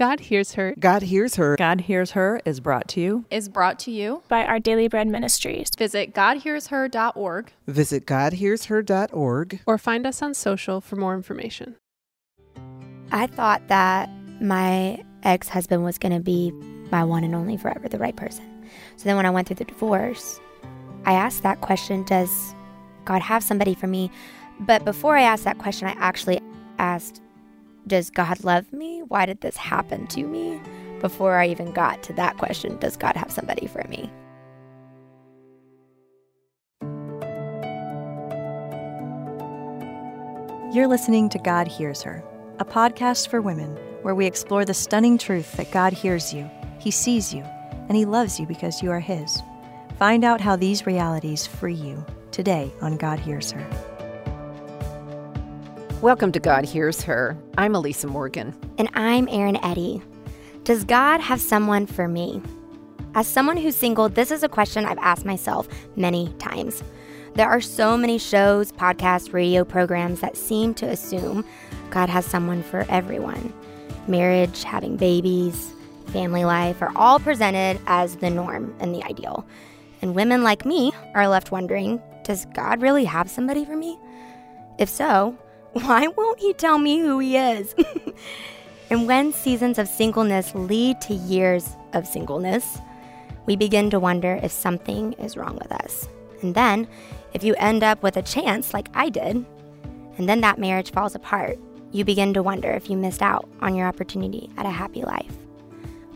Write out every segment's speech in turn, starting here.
God Hears Her God Hears Her. God Hears Her is brought to you. is brought to you. by Our Daily Bread Ministries. Visit GodHearsHer.org. Visit GodHearsHer.org. or find us on social for more information. I thought that my ex husband was going to be my one and only forever, the right person. So then when I went through the divorce, I asked that question Does God have somebody for me? But before I asked that question, I actually asked, Does God love me? Why did this happen to me? Before I even got to that question, Does God have somebody for me? You're listening to God Hears Her, a podcast for women where we explore the stunning truth that God hears you, He sees you, and He loves you because you are His. Find out how these realities free you today on God Hears Her. Welcome to God Hears Her. I'm Elisa Morgan. And I'm Erin Eddy. Does God have someone for me? As someone who's single, this is a question I've asked myself many times. There are so many shows, podcasts, radio programs that seem to assume God has someone for everyone. Marriage, having babies, family life are all presented as the norm and the ideal. And women like me are left wondering does God really have somebody for me? If so, why won't He tell me who He is? And when seasons of singleness lead to years of singleness, we begin to wonder if something is wrong with us. And then, if you end up with a chance like I did, and then that marriage falls apart, you begin to wonder if you missed out on your opportunity at a happy life.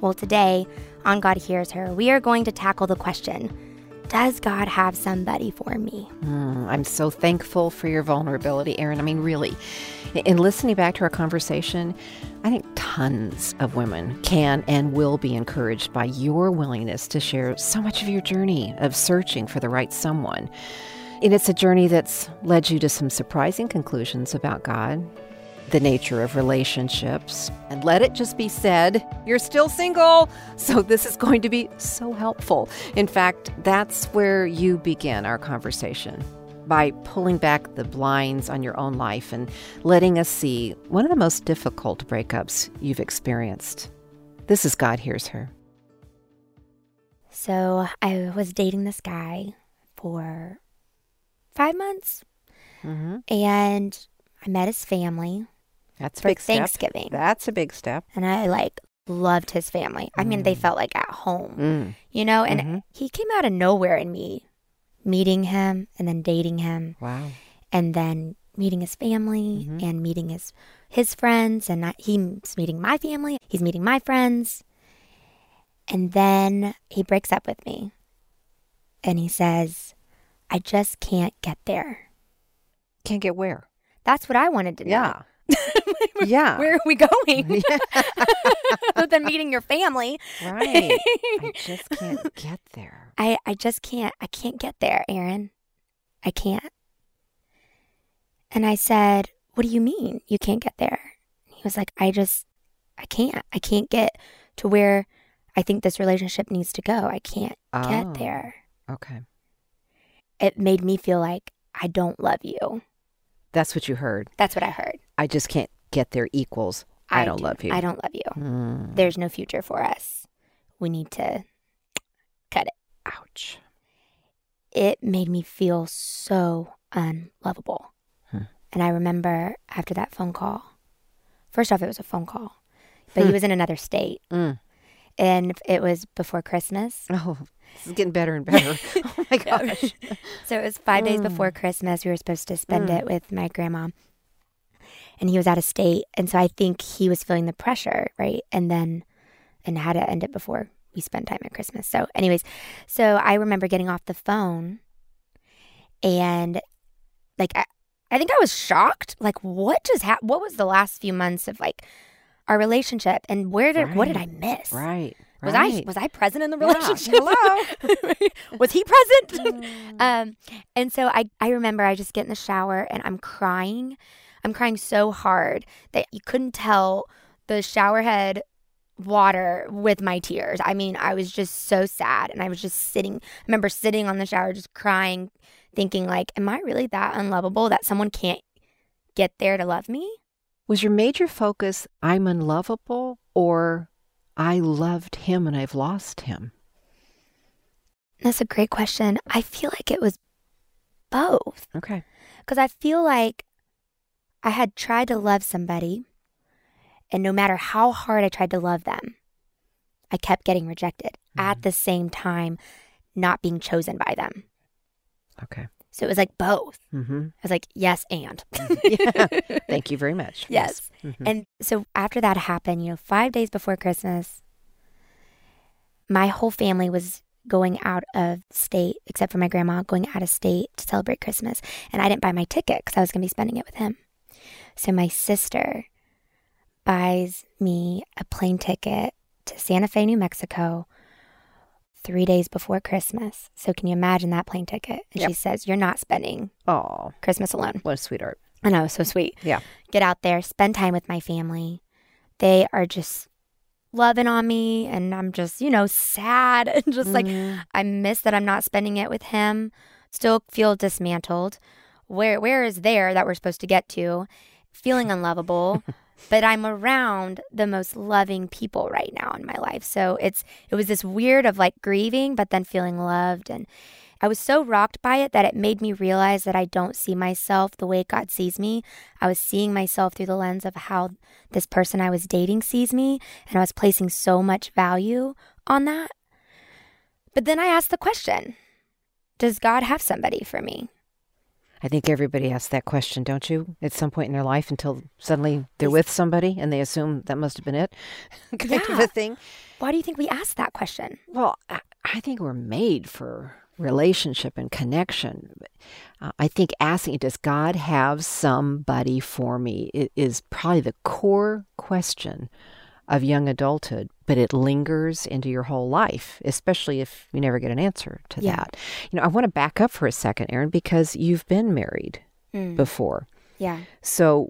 Well, today on God Hears Her, we are going to tackle the question Does God have somebody for me? Mm, I'm so thankful for your vulnerability, Erin. I mean, really. In listening back to our conversation, I think tons of women can and will be encouraged by your willingness to share so much of your journey of searching for the right someone. And it's a journey that's led you to some surprising conclusions about God, the nature of relationships. And let it just be said, you're still single. So this is going to be so helpful. In fact, that's where you begin our conversation by pulling back the blinds on your own life and letting us see one of the most difficult breakups you've experienced. This is God Hears Her. So I was dating this guy for five months, Mm-hmm. and I met his family. That's a For big step. Thanksgiving. That's a big step. and I like loved his family. I mean, they Mm. felt like at home, Mm. you know, and Mhm. he came out of nowhere in me meeting him and then dating him Wow. and then meeting his family Mhm. and meeting his his friends and I, he's meeting my family, he's meeting my friends. And then he breaks up with me. And he says, "I just can't get there." Can't get where? That's what I wanted to know. Yeah. yeah. Where are we going? Yeah. Other than meeting your family. Right. I just can't get there. I, I just can't I can't get there, Erin. I can't. And I said, What do you mean you can't get there? He was like, I just I can't. I can't get to where I think this relationship needs to go. I can't Oh. get there. Okay. It made me feel like I don't love you. That's what you heard. That's what I heard. I just can't get there equals I, don't do- love you. I don't love you. Mm. There's no future for us. We need to cut it. Ouch. it made me feel so unlovable. Hmm. And I remember after that phone call, first off, it was a phone call, but he Hmm. was in another state. Mm. And it was before Christmas. Oh, this is getting better and better. oh my gosh. So it was five days before Mm. Christmas. We were supposed to spend Mm. it with my grandma. And he was out of state. And so I think he was feeling the pressure, right? And then, and had to end it before we spent time at Christmas. So, anyways, so I remember getting off the phone and like, I, I think I was shocked. Like, what just happened? What was the last few months of like our relationship and where did, what did I miss? Right. Was I was I present in the Yeah, relationship? hello. was he present? Mm. um, and so I I remember I just get in the shower and I'm crying. I'm crying so hard that you couldn't tell the shower head water with my tears. I mean, I was just so sad and I was just sitting I remember sitting on the shower just crying thinking like am I really that unlovable that someone can't get there to love me? Was your major focus, I'm unlovable, or I loved him and I've lost him? That's a great question. I feel like it was both. Okay. Because I feel like I had tried to love somebody, and no matter how hard I tried to love them, I kept getting rejected at the same time, not being chosen by them. Okay. So it was like both. Mm-hmm. I was like, yes, and. yeah. Thank you very much. Yes. Mhm. And so after that happened, you know, five days before Christmas, my whole family was going out of state, except for my grandma going out of state to celebrate Christmas. And I didn't buy my ticket because I was going to be spending it with him. So my sister buys me a plane ticket to Santa Fe, New Mexico, three days before Christmas. So can you imagine that plane ticket? And Yep. she says, You're not spending Oh, Christmas alone. what a sweetheart. I know, so sweet. Yeah. Get out there, spend time with my family. They are just loving on me, and I'm just, you know, sad and just like Mhm. I miss that I'm not spending it with him. Still feel dismantled. Where where is there that we're supposed to get to? Feeling unlovable. but I'm around the most loving people right now in my life. So it's it was this weird of like grieving but then feeling loved and I was so rocked by it that it made me realize that I don't see myself the way God sees me. I was seeing myself through the lens of how this person I was dating sees me, and I was placing so much value on that. But then I asked the question Does God have somebody for me? I think everybody asks that question, don't you? At some point in their life until suddenly they're with somebody and they assume that must have been it, kind of Yeah. a thing. Why do you think we ask that question? Well, I, I think we're made for relationship and connection. Uh, I think asking, does God have somebody for me, is probably the core question of young adulthood, but it lingers into your whole life, especially if you never get an answer to Yeah. that. You know, I want to back up for a second, Erin, because you've been married Mm, before. yeah. So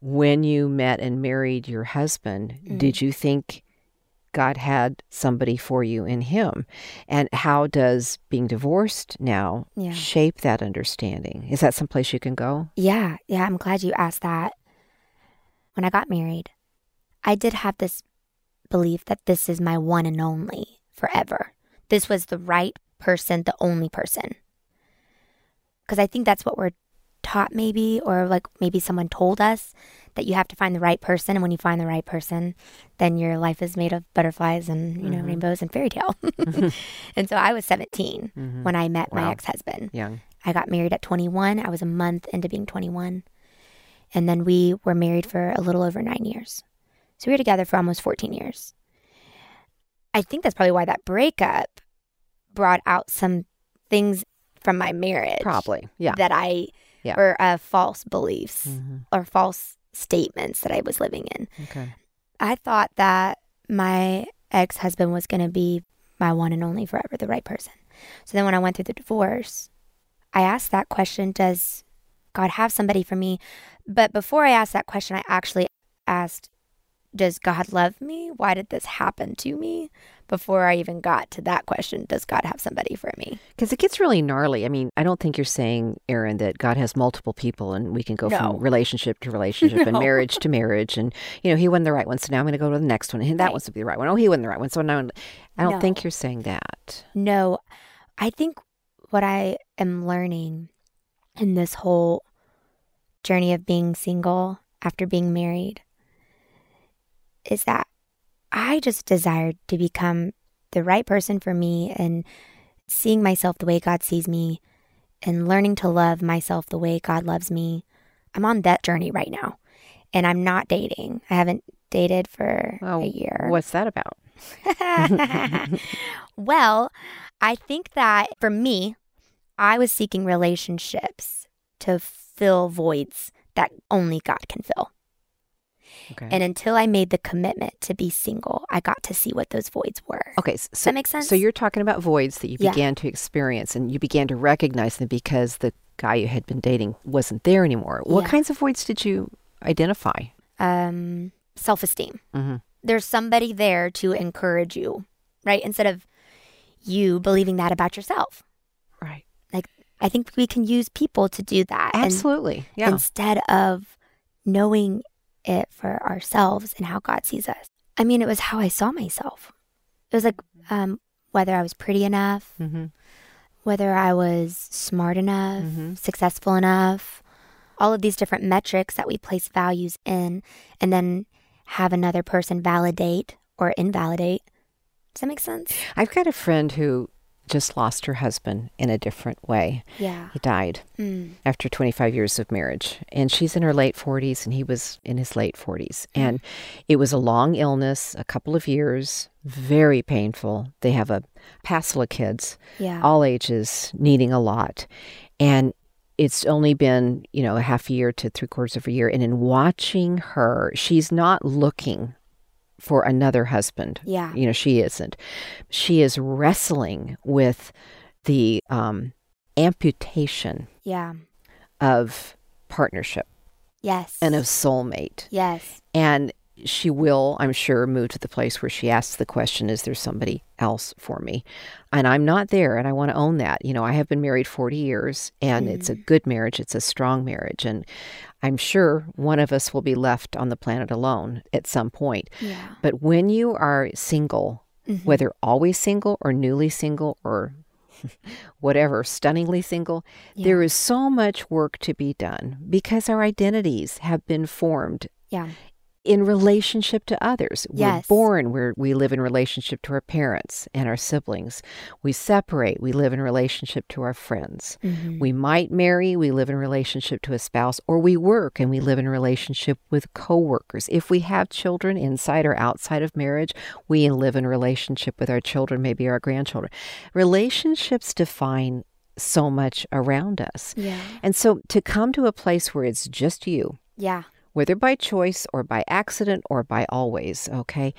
when you met and married your husband, Mm. did you think God had somebody for you in him? And how does being divorced now Yeah. shape that understanding? Is that someplace you can go? Yeah. Yeah. I'm glad you asked that. When I got married, I did have this belief that this is my one and only forever. This was the right person, the only person. Because I think that's what we're taught, maybe, or like maybe someone told us that you have to find the right person. And when you find the right person, then your life is made of butterflies and, you know, Mhm. rainbows and fairy tale. and so I was 17 Mhm. when I met my ex husband. Young. I got married at 21. I was a month into being 21. And then we were married for a little over nine years. So we were together for almost 14 years. I think that's probably why that breakup brought out some things from my marriage Probably. Yeah. that I, Yeah. or uh, false beliefs Mhm. or false statements that I was living in. Okay. I thought that my ex husband was going to be my one and only forever, the right person. So then when I went through the divorce, I asked that question Does God have somebody for me? But before I asked that question, I actually asked, Does God love me? Why did this happen to me? Before I even got to that question, Does God have somebody for me? Because it gets really gnarly. I mean, I don't think you're saying, Erin, that God has multiple people and we can go No. from relationship to relationship and marriage to marriage. And, you know, he wasn't the right one. So now I'm going to go to the next one. And that Right. one's to be the right one. Oh, he wasn't the right one. So now I don't No. think you're saying that. No, I think what I am learning in this whole journey of being single after being married is that I just desired to become the right person for me and seeing myself the way God sees me and learning to love myself the way God loves me. I'm on that journey right now. And I'm not dating. I haven't dated for Oh, a year. What's that about? well, I think that for me, I was seeking relationships to fill voids that only God can fill. Okay. And until I made the commitment to be single, I got to see what those voids were. okay. So, Does that makes sense? So you're talking about voids that you Yeah. began to experience and you began to recognize them because the guy you had been dating wasn't there anymore. What Yeah. kinds of voids did you identify? um, self esteem. Mm-hmm. There's somebody there to encourage you, right? Instead of you believing that about yourself. Right. Like, I think we can use people to do that. and- Absolutely. Yeah. instead of knowing it for ourselves and how God sees us. I mean, it was how I saw myself. It was like um, whether I was pretty enough, Mm-hmm. whether I was smart enough, Mhm. successful enough, all of these different metrics that we place values in, and then have another person validate or invalidate. Does that make sense? I've got a friend who just lost her husband in a different way. Yeah. He died Mm. after 25 years of marriage. And she's in her late 40s and he was in his late 40s. And it was a long illness, a couple of years, very painful. They have a passel of kids, Yeah. all ages, needing a lot. And it's only been, you know, a half year to three quarters of a year. And in watching her, she's not looking for another husband. Yeah. You know, she isn't. She is wrestling with the um, amputation Yeah. of partnership Yes. and of soulmate. Yes. And she will, I'm sure, move to the place where she asks the question, Is there somebody else for me? And I'm not there, and I want to own that. You know, I have been married 40 years, and it's a good marriage, it's a strong marriage. And I'm sure one of us will be left on the planet alone at some point. Yeah. But when you are single, Mhm. whether always single or newly single or whatever, stunningly single, there Yeah. is so much work to be done because our identities have been formed Yeah. In relationship to others. Yes. We're born where we live in relationship to our parents and our siblings. We separate, we live in relationship to our friends. Mhm. We might marry, we live in relationship to a spouse, or we work and we live in relationship with coworkers. If we have children inside or outside of marriage, we live in relationship with our children, maybe our grandchildren. Relationships define so much around us. Yeah. And so to come to a place where it's just you, Yeah. Whether by choice or by accident or by always, okay,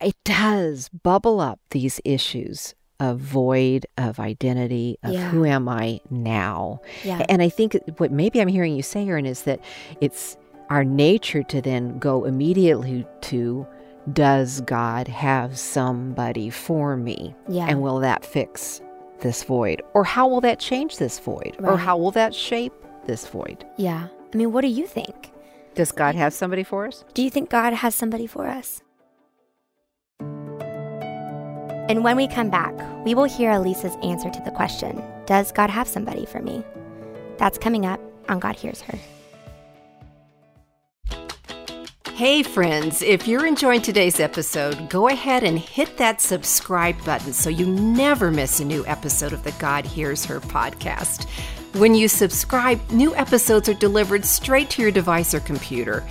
it does bubble up these issues of void, of identity, of Yeah. who am I now. Yeah. And I think what maybe I'm hearing you say, Erin, is that it's our nature to then go immediately to, does God have somebody for me? Yeah. And will that fix this void? Or how will that change this void? Or how will that shape this void? yeah. I mean, what do you think? Does God have somebody for us? Do you think God has somebody for us? And when we come back, we will hear Elisa's answer to the question Does God have somebody for me? That's coming up on God Hears Her. Hey, friends, if you're enjoying today's episode, go ahead and hit that subscribe button so you never miss a new episode of the God Hears Her podcast. When you subscribe, new episodes are delivered straight to your device or computer.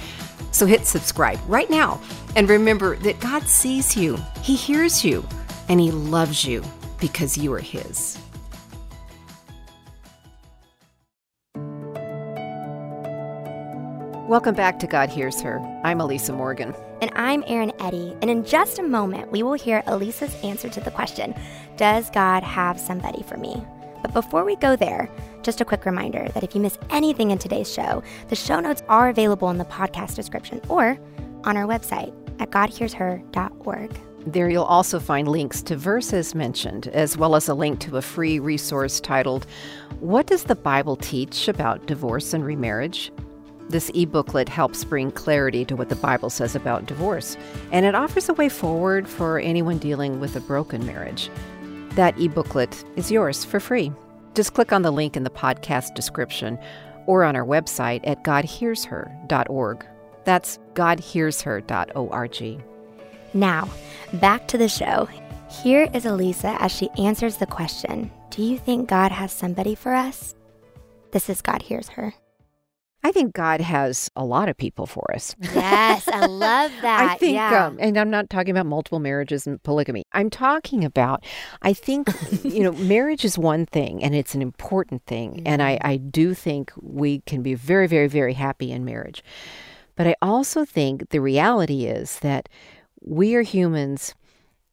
So hit subscribe right now. And remember that God sees you, He hears you, and He loves you because you are His. Welcome back to God Hears Her. I'm Elisa Morgan. And I'm Erin Eddy. And in just a moment, we will hear Elisa's answer to the question Does God have somebody for me? But before we go there, just a quick reminder that if you miss anything in today's show, the show notes are available in the podcast description or on our website at godhearsher.org. There you'll also find links to verses mentioned, as well as a link to a free resource titled, What Does the Bible Teach About Divorce and Remarriage? This e booklet helps bring clarity to what the Bible says about divorce, and it offers a way forward for anyone dealing with a broken marriage. That e booklet is yours for free. Just click on the link in the podcast description or on our website at godhearsher.org. That's godhearsher.org. Now, back to the show. Here is Elisa as she answers the question Do you think God has somebody for us? This is God Hears Her. I think God has a lot of people for us. Yes, I love that. I think, yeah. um, and I'm not talking about multiple marriages and polygamy. I'm talking about, I think, you know, marriage is one thing and it's an important thing. And I, I do think we can be very, very, very happy in marriage. But I also think the reality is that we are humans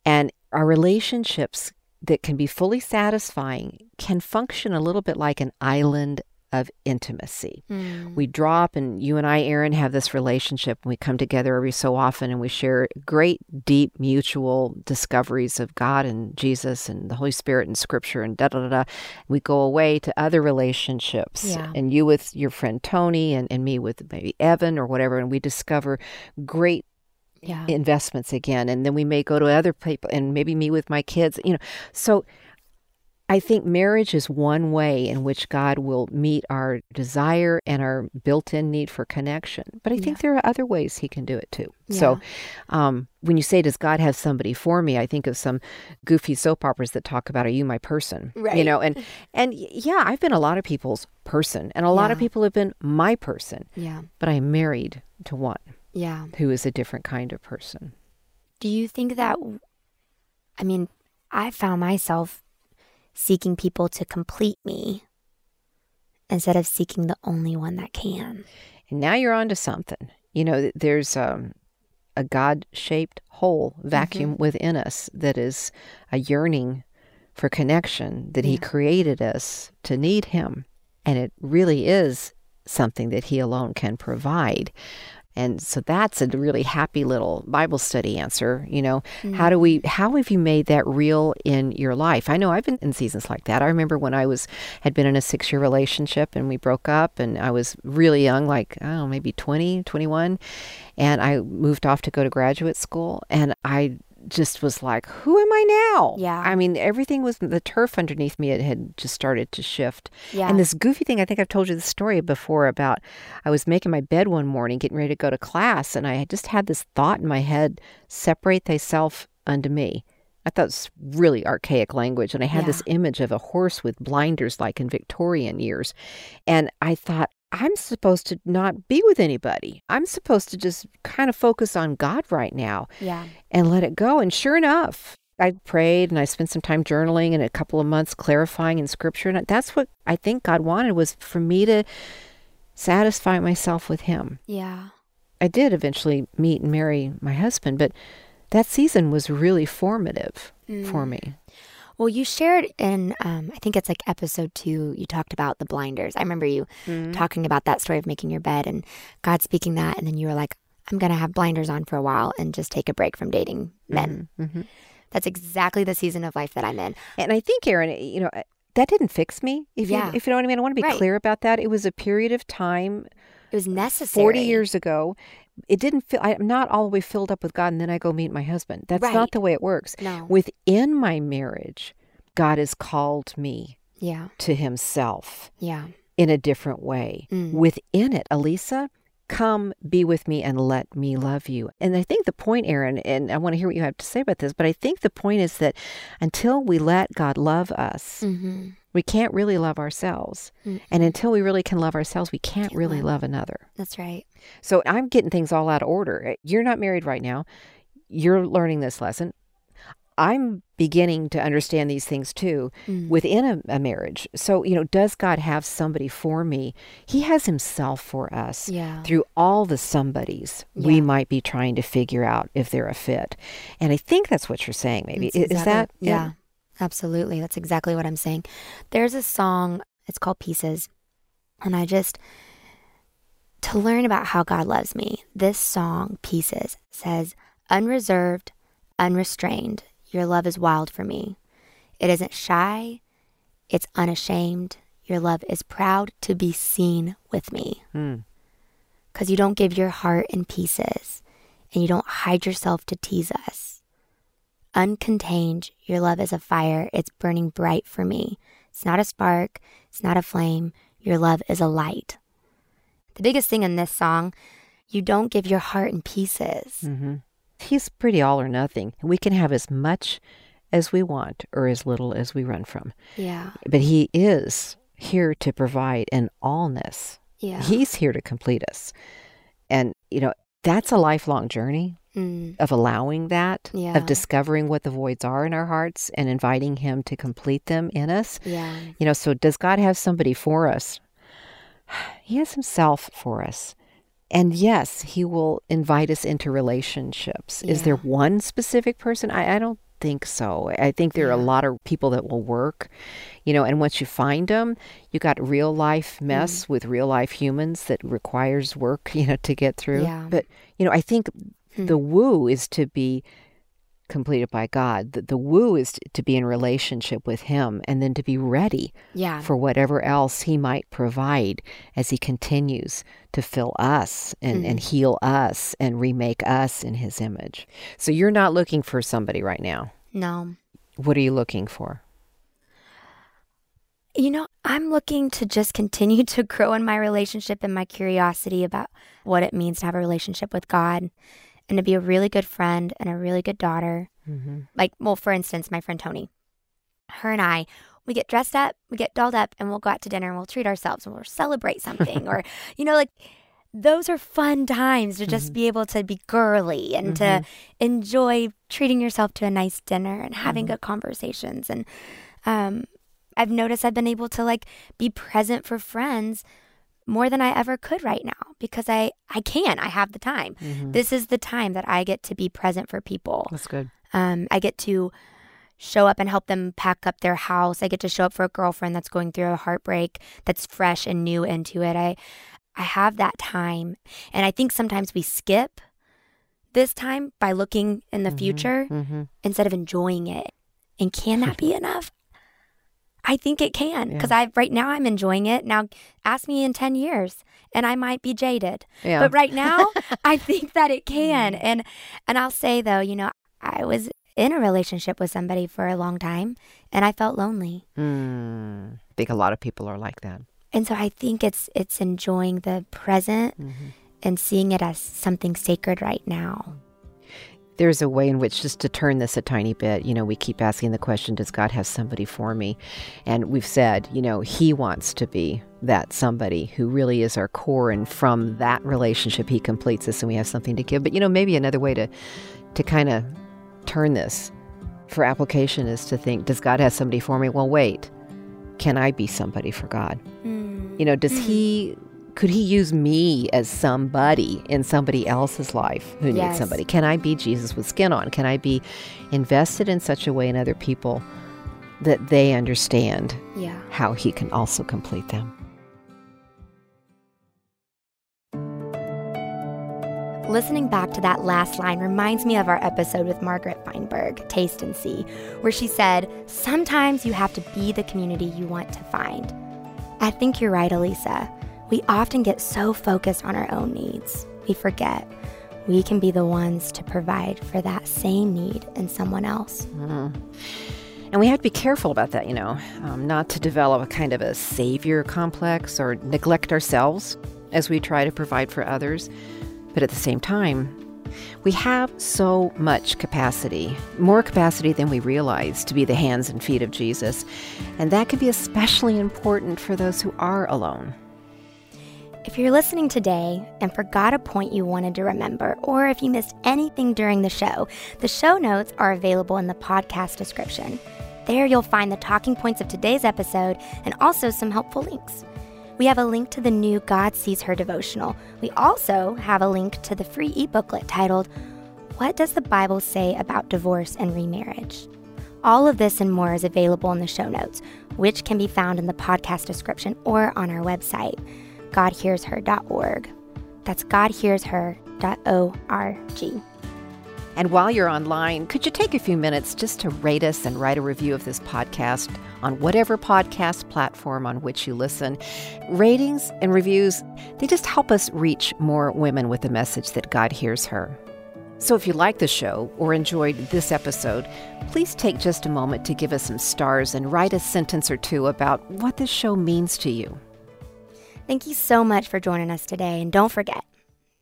and our relationships that can be fully satisfying can function a little bit like an island of intimacy. Hmm. We drop, and you and I, Erin, have this relationship. And we come together every so often and we share great, deep, mutual discoveries of God and Jesus and the Holy Spirit and Scripture and da da da da. We go away to other relationships, Yeah. and you with your friend Tony, and, and me with maybe Evan or whatever, and we discover great Yeah. investments again and then we may go to other people and maybe me with my kids you know so i think marriage is one way in which god will meet our desire and our built-in need for connection but i think there are other ways he can do it too. So um, when you say does god have somebody for me? I think of some goofy soap operas that talk about are you my person? Right. you know and and yeah i've been a lot of people's person and a lot of people have been my person yeah. but i'm married to one Yeah. who is a different kind of person. Do you think that, I mean, I found myself seeking people to complete me instead of seeking the only one that can. And now you're onto something. You know, th- there's um, a God shaped hole, vacuum within us that is a yearning for connection that He created us to need Him. And it really is something that He alone can provide. And so that's a really happy little Bible study answer. You know, how do we, mm-hmm. how have you made that real in your life? I know I've been in seasons like that. I remember when I was, had been in a six year relationship and we broke up and I was really young, like, I don't know, maybe 20, 21. And I moved off to go to graduate school and I just was like, who am I now? Yeah. I mean, everything was, the turf underneath me, it had just started to shift. Yeah. And this goofy thing, I think I've told you the story before about I was making my bed one morning, getting ready to go to class, and I just had this thought in my head separate thyself unto me. I thought it was really archaic language. And I had this image of a horse with blinders like in Victorian years. And I thought, I'm supposed to not be with anybody. I'm supposed to just kind of focus on God right now yeah. and let it go. And sure enough, I prayed and I spent some time journaling and a couple of months clarifying in scripture. And that's what I think God wanted was for me to satisfy myself with Him. Yeah. I did eventually meet and marry my husband, but that season was really formative for mm. me. Well, you shared in, um, I think it's like episode two, you talked about the blinders. I remember you talking about that story of making your bed and God speaking that. And then you were like, I'm going to have blinders on for a while and just take a break from dating men. Mhm. That's exactly the season of life that I'm in. And I think, Erin, you know, that didn't fix me. If Yeah. you, if you know what I mean, I want to be Right. clear about that. It was a period of time It was necessary. 40 years ago it didn't feel i'm not all the way filled up with god and then i go meet my husband that's Right. not the way it works No. within my marriage god has called me Yeah. to himself Yeah. in a different way Mm. within it elisa come be with me and let me love you and i think the point erin and i want to hear what you have to say about this but i think the point is that until we let god love us Mm-hmm. We can't really love ourselves Mm. and until we really can love ourselves we can't Can't really love. love another That's right. so I'm getting things all out of order. Uh, You're not married right now. You're learning this lesson. I'm beginning to understand these things too Mm. within a, a marriage. So, you know, does God have somebody for me? He has himself for us Yeah. through all the somebodies we might be trying to figure out if they're a fit. And I think that's what you're saying, maybe. That's Is exactly- that? it? Yeah, absolutely. That's exactly what I'm saying. There's a song, it's called Pieces. And I just, to learn about how God loves me, this song, Pieces, says, Unreserved, unrestrained, your love is wild for me. It isn't shy, it's unashamed. Your love is proud to be seen with me. Hmm. Because you don't give your heart in pieces and you don't hide yourself to tease us. Uncontained, your love is a fire. It's burning bright for me. It's not a spark, it's not a flame. Your love is a light. The biggest thing in this song, you don't give your heart in pieces. Mm-hmm. He's pretty all or nothing. We can have as much as we want or as little as we run from. Yeah. But he is here to provide an allness. Yeah. He's here to complete us. And, you know, that's a lifelong journey Mm, of allowing that, Yeah. of discovering what the voids are in our hearts and inviting Him to complete them in us. yeah. You know, so does God have somebody for us? He has Himself for us. And yes, He will invite us into relationships. Is there one specific person? I, I don't think so. I think there are a lot of people that will work, you know, and once you find them, you got real life mess Mm. with real life humans that requires work, you know, to get through. Yeah. But, you know, I think Hmm. the woo is to be completed by God. The, the woo is to, be in relationship with Him and then to be ready Yeah. for whatever else He might provide as He continues to fill us and, and Mm-hmm. heal us and remake us in His image. So you're not looking for somebody right now. No. What are you looking for? You know, I'm looking to just continue to grow in my relationship and my curiosity about what it means to have a relationship with God and to be a really good friend and a really good daughter. Mm-hmm. Like, well, for instance, my friend Tony, her and I, we get dressed up, we get dolled up, and we'll go out to dinner and we'll treat ourselves and we'll celebrate something. or, you know, like those are fun times to just be able to be girly and to enjoy treating yourself to a nice dinner and having good conversations. And um, I've noticed I've been able to like be present for friends more than I ever could right now because I I can. I have the time. This is the time that I get to be present for people. That's good. Um, I get to show up and help them pack up their house. I get to show up for a girlfriend that's going through a heartbreak that's fresh and new into it. I I have that time. And I think sometimes we skip this time by looking in the future Mm-hmm. instead of enjoying it. And can that be enough? I think it can because I right now I'm enjoying it. Now ask me in 10 years and I might be jaded. Yeah. But right now I think that it can. And and I'll say though, you know, I was in a relationship with somebody for a long time and I felt lonely. Mm. I think a lot of people are like that. And so I think it's it's enjoying the present and seeing it as something sacred right now. There's a way in which just to turn this a tiny bit, you know, we keep asking the question, does God have somebody for me? And we've said, you know, He wants to be that somebody who really is our core. And from that relationship, He completes us and we have something to give. But, you know, maybe another way to, to kind of turn this for application is to think, does God have somebody for me? Well, wait, can I be somebody for God? Mm. You know, does mm-hmm. He could he use me as somebody in somebody else's life who needs somebody? Can I be Jesus with skin on? Can I be invested in such a way in other people that they understand Yeah. how he can also complete them? Listening back to that last line reminds me of our episode with Margaret Feinberg, Taste and See, where she said, Sometimes you have to be the community you want to find. I think you're right, Elisa. We often get so focused on our own needs, we forget we can be the ones to provide for that same need in someone else. And we have to be careful about that, you know, um, not to develop a kind of a savior complex or neglect ourselves as we try to provide for others. But at the same time, we have so much capacity, more capacity than we realize, to be the hands and feet of Jesus. And that can be especially important for those who are alone. If you're listening today and forgot a point you wanted to remember, or if you missed anything during the show, the show notes are available in the podcast description. There you'll find the talking points of today's episode and also some helpful links. We have a link to the new God Sees Her devotional. We also have a link to the free ebooklet titled, What Does the Bible Say About Divorce and Remarriage? All of this and more is available in the show notes, which can be found in the podcast description or on our website godhearsher.org. That's godhearsher.org. And while you're online, could you take a few minutes just to rate us and write a review of this podcast on whatever podcast platform on which you listen? Ratings and reviews, they just help us reach more women with the message that God hears her. So if you like the show or enjoyed this episode, please take just a moment to give us some stars and write a sentence or two about what this show means to you. Thank you so much for joining us today. And don't forget,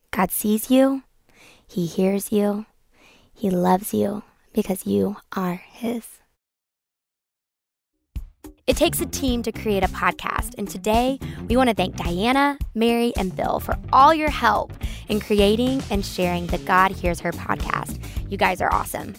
God sees you, He hears you, He loves you because you are His. It takes a team to create a podcast, and today we want to thank Diana, Mary, and Bill for all your help in creating and sharing the God Hears Her podcast. You guys are awesome.